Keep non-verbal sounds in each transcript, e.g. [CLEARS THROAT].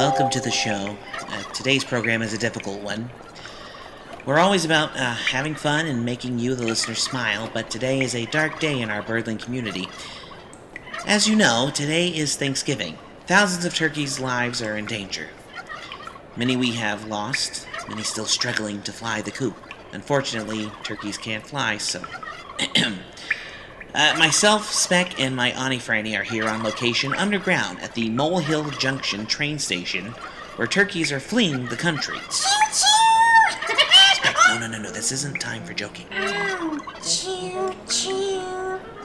welcome to the show. Uh, today's program is a difficult one. We're always about uh, having fun and making you, the listener, smile, but today is a dark day in our birdling community. As you know, today is Thanksgiving. Thousands of turkeys' lives are in danger. Many we have lost, many still struggling to fly the coop. Unfortunately, turkeys can't fly, so. [CLEARS THROAT] uh, myself, Speck, and my Auntie Franny are here on location underground at the Mole Hill Junction train station where turkeys are fleeing the country. Speck, no, no, no, no, this isn't time for joking.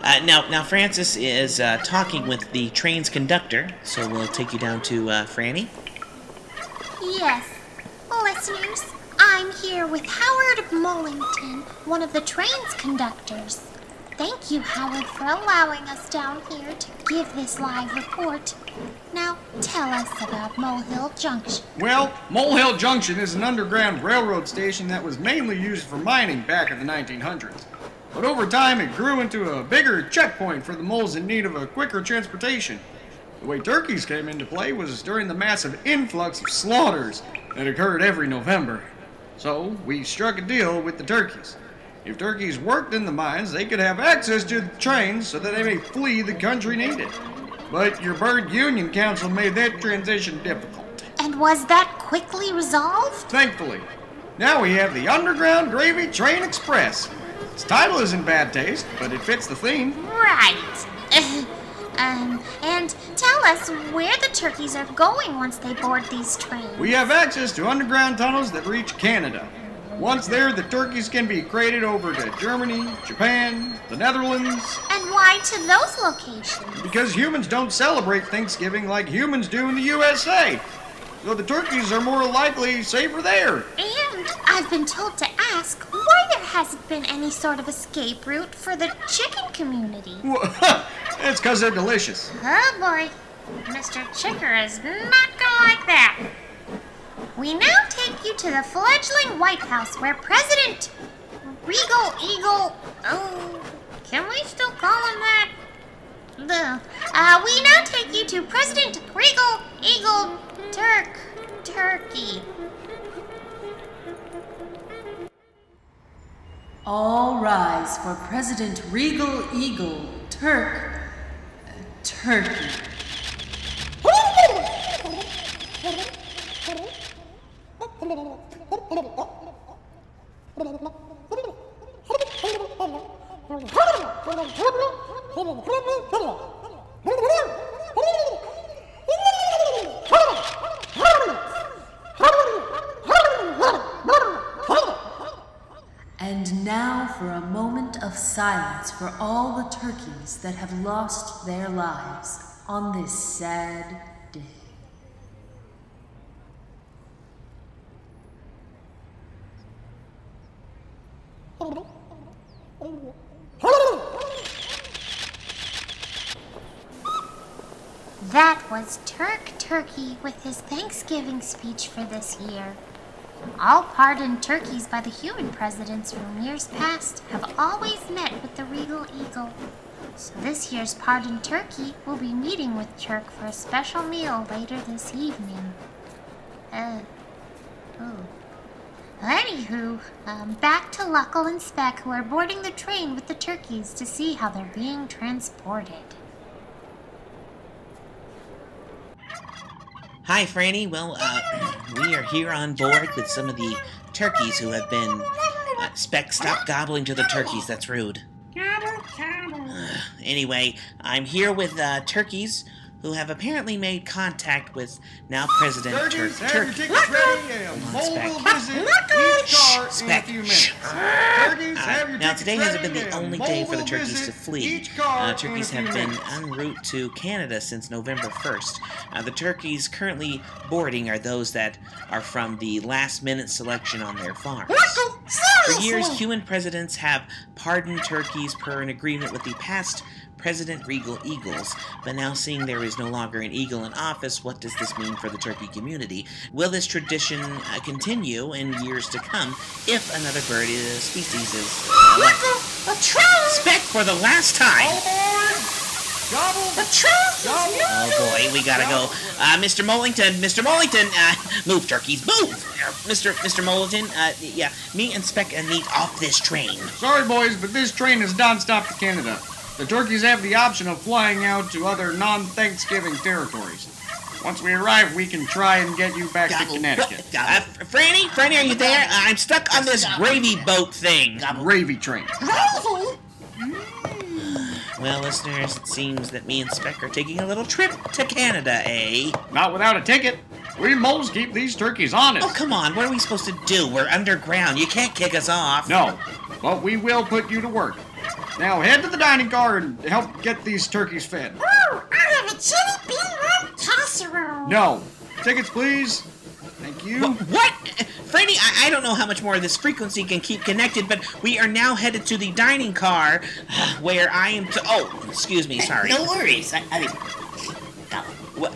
Uh, now, now Francis is uh, talking with the train's conductor, so we'll take you down to uh, Franny. Yes, listeners, I'm here with Howard Mollington, one of the train's conductors. Thank you, Howard, for allowing us down here to give this live report. Now, tell us about Molehill Junction. Well, Molehill Junction is an underground railroad station that was mainly used for mining back in the 1900s. But over time, it grew into a bigger checkpoint for the moles in need of a quicker transportation. The way turkeys came into play was during the massive influx of slaughters that occurred every November. So, we struck a deal with the turkeys. If turkeys worked in the mines, they could have access to the trains so that they may flee the country needed. But your Bird Union Council made that transition difficult. And was that quickly resolved? Thankfully, now we have the Underground Gravy Train Express. Its title is in bad taste, but it fits the theme. Right. [LAUGHS] um, and tell us where the turkeys are going once they board these trains. We have access to underground tunnels that reach Canada. Once there, the turkeys can be crated over to Germany, Japan, the Netherlands, And why to those locations? because humans don't celebrate Thanksgiving like humans do in the USA. So the turkeys are more likely safer there. And I've been told to ask why there hasn't been any sort of escape route for the chicken community. [LAUGHS] [LAUGHS] it's because they're delicious. Oh boy, Mr. Chicker is not gonna like that. We now take you to the fledgling White House where President Regal Eagle. Oh, can we still call him that? The, uh, we now take you to President Regal Eagle Turk Turkey. All rise for President Regal Eagle Turk uh, Turkey. And now for a moment of silence for all the turkeys that have lost their lives on this sad day. That was Turk Turkey with his Thanksgiving speech for this year. All pardoned turkeys by the human presidents from years past have always met with the regal eagle. So this year's pardoned turkey will be meeting with Turk for a special meal later this evening. Uh, oh. Anywho, um, back to Luckle and Speck who are boarding the train with the turkeys to see how they're being transported. Hi, Franny. Well, uh, we are here on board with some of the turkeys who have been. Uh, Speck, stop gobbling to the turkeys. That's rude. Uh, anyway, I'm here with uh, turkeys who have apparently made contact with now President Turk. Turkeys, Turkey. tickets ready and Come on, Mole Speck. will visit in a few minutes. Turkeys, Uh, have your now, today hasn't been the only day for the turkeys to flee. Uh, turkeys have been en route to Canada since November 1st. Uh, the turkeys currently boarding are those that are from the last minute selection on their farms. For years, human presidents have pardoned turkeys per an agreement with the past President Regal Eagles, but now seeing there is no longer an eagle in office, what does this mean for the turkey community? Will this tradition uh, continue in years to come if another bird is, species is The train! Speck for the last time. Gobble! The train Gobble! Oh boy, we gotta go. Uh, Mr. Mollington, Mr. Mollington, uh, move turkeys, move! Uh, Mr. Mr. Mollington, uh, yeah, me and Speck uh, need off this train. Sorry, boys, but this train is non-stop to Canada. The turkeys have the option of flying out to other non-Thanksgiving territories. Once we arrive, we can try and get you back to Connecticut. [LAUGHS] Uh, Franny, Franny, are you there? Uh, I'm stuck on this gravy boat thing. Gravy train. Well, listeners, it seems that me and Speck are taking a little trip to Canada, eh? Not without a ticket. We moles keep these turkeys honest. Oh, come on, what are we supposed to do? We're underground. You can't kick us off. No, but we will put you to work. Now head to the dining car and help get these turkeys fed. Oh, I have a chili bean casserole. No. Tickets, please. Thank you. Wh- What? Franny, I, I don't know how much more of this frequency can keep connected, but we are now headed to the dining car [SIGHS] where I am to. Oh, excuse me, sorry. No worries. I, I mean, go. What?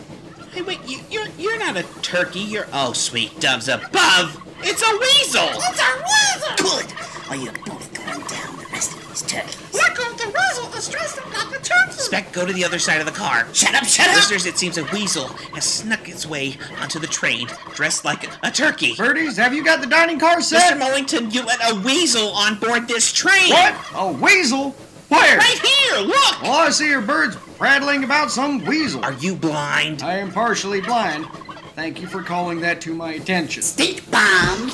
Hey, wait, you, you're you're not a turkey. You're oh, sweet doves above. It's a weasel. It's a weasel. Good. Are you're both going down the rest of these turkeys. Look, the weasel is dressed up like a turkey. Speck, go to the other side of the car. Shut up, shut up! Listeners, it seems a weasel has snuck its way onto the train, dressed like a turkey. Birdies, have you got the dining car set? Mr. set? Mollington, you let a weasel on board this train. What? A weasel? Where? Right here, look! All I see are birds prattling about some weasel. Are you blind? I am partially blind. Thank you for calling that to my attention. Stink bomb.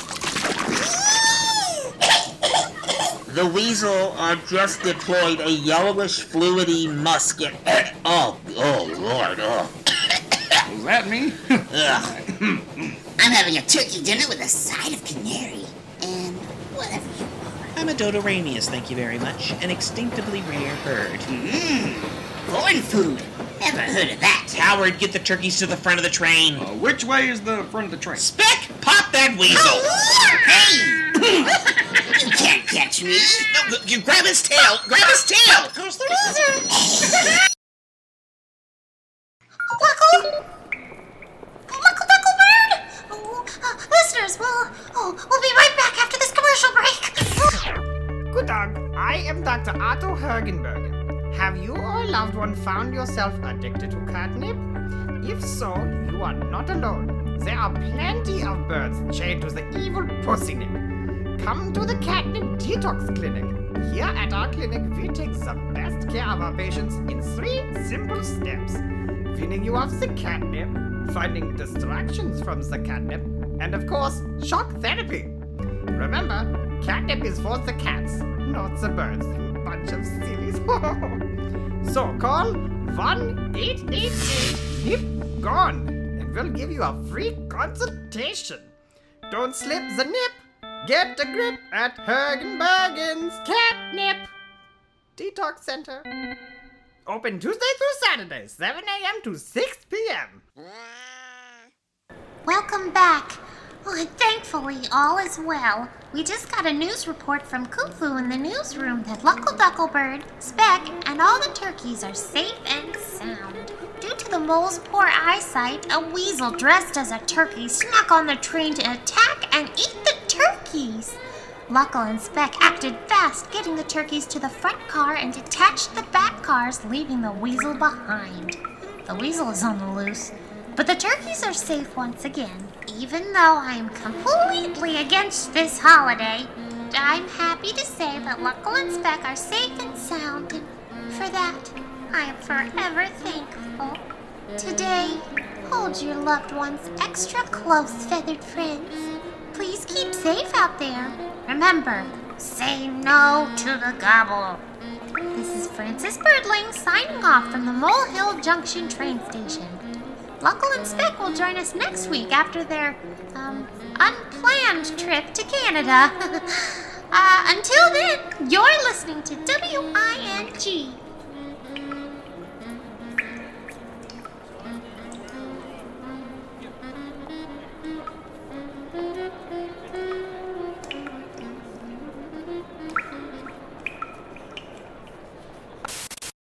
The weasel uh, just deployed a yellowish fluidy musket. oh, oh, Lord, oh. Was that me? [LAUGHS] I'm having a turkey dinner with a side of canary and whatever you want. I'm a Dodoramius, thank you very much. An extinctively rare bird. Mmm. Corn food. Never heard of that. Howard, get the turkeys to the front of the train. Uh, which way is the front of the train? Speck, pop that weasel! Hey! [LAUGHS] you can't catch me. No, you grab his tail! Grab his tail! There's the weasel. Luckle. Luckle, Duckle Bird. Oh, uh, listeners, we'll, oh, we'll be right back after this commercial break. Good dog. I am Dr. Otto Hergenberger. Have you or a loved one found yourself addicted to catnip? If so, you are not alone. There are plenty of birds chained to the evil pussy nip. Come to the catnip detox clinic. Here at our clinic, we take the best care of our patients in three simple steps weaning you off the catnip, finding distractions from the catnip, and of course, shock therapy. Remember, catnip is for the cats, not the birds. Bunch of sillies. [LAUGHS] so call 1 888 NIP GONE and we'll give you a free consultation. Don't slip the nip. Get a grip at Hergenberger's Catnip Detox Center. Open Tuesday through Saturday, 7 a.m. to 6 p.m. Welcome back. Thankfully, all is well. We just got a news report from Khufu in the newsroom that Luckle Ducklebird, Speck, and all the turkeys are safe and sound. Due to the mole's poor eyesight, a weasel dressed as a turkey snuck on the train to attack and eat the turkeys. Luckle and Speck acted fast, getting the turkeys to the front car and detached the back cars, leaving the weasel behind. The weasel is on the loose, but the turkeys are safe once again. Even though I am completely against this holiday, I'm happy to say that Luckle and Speck are safe and sound, and for that, I am forever thankful. Today, hold your loved ones extra close, feathered friends. Please keep safe out there. Remember, say no to the gobble. This is Francis Birdling signing off from the Mole Hill Junction train station. Luckle and Speck will join us next week after their um, unplanned trip to Canada. [LAUGHS] uh, until then, you're listening to WING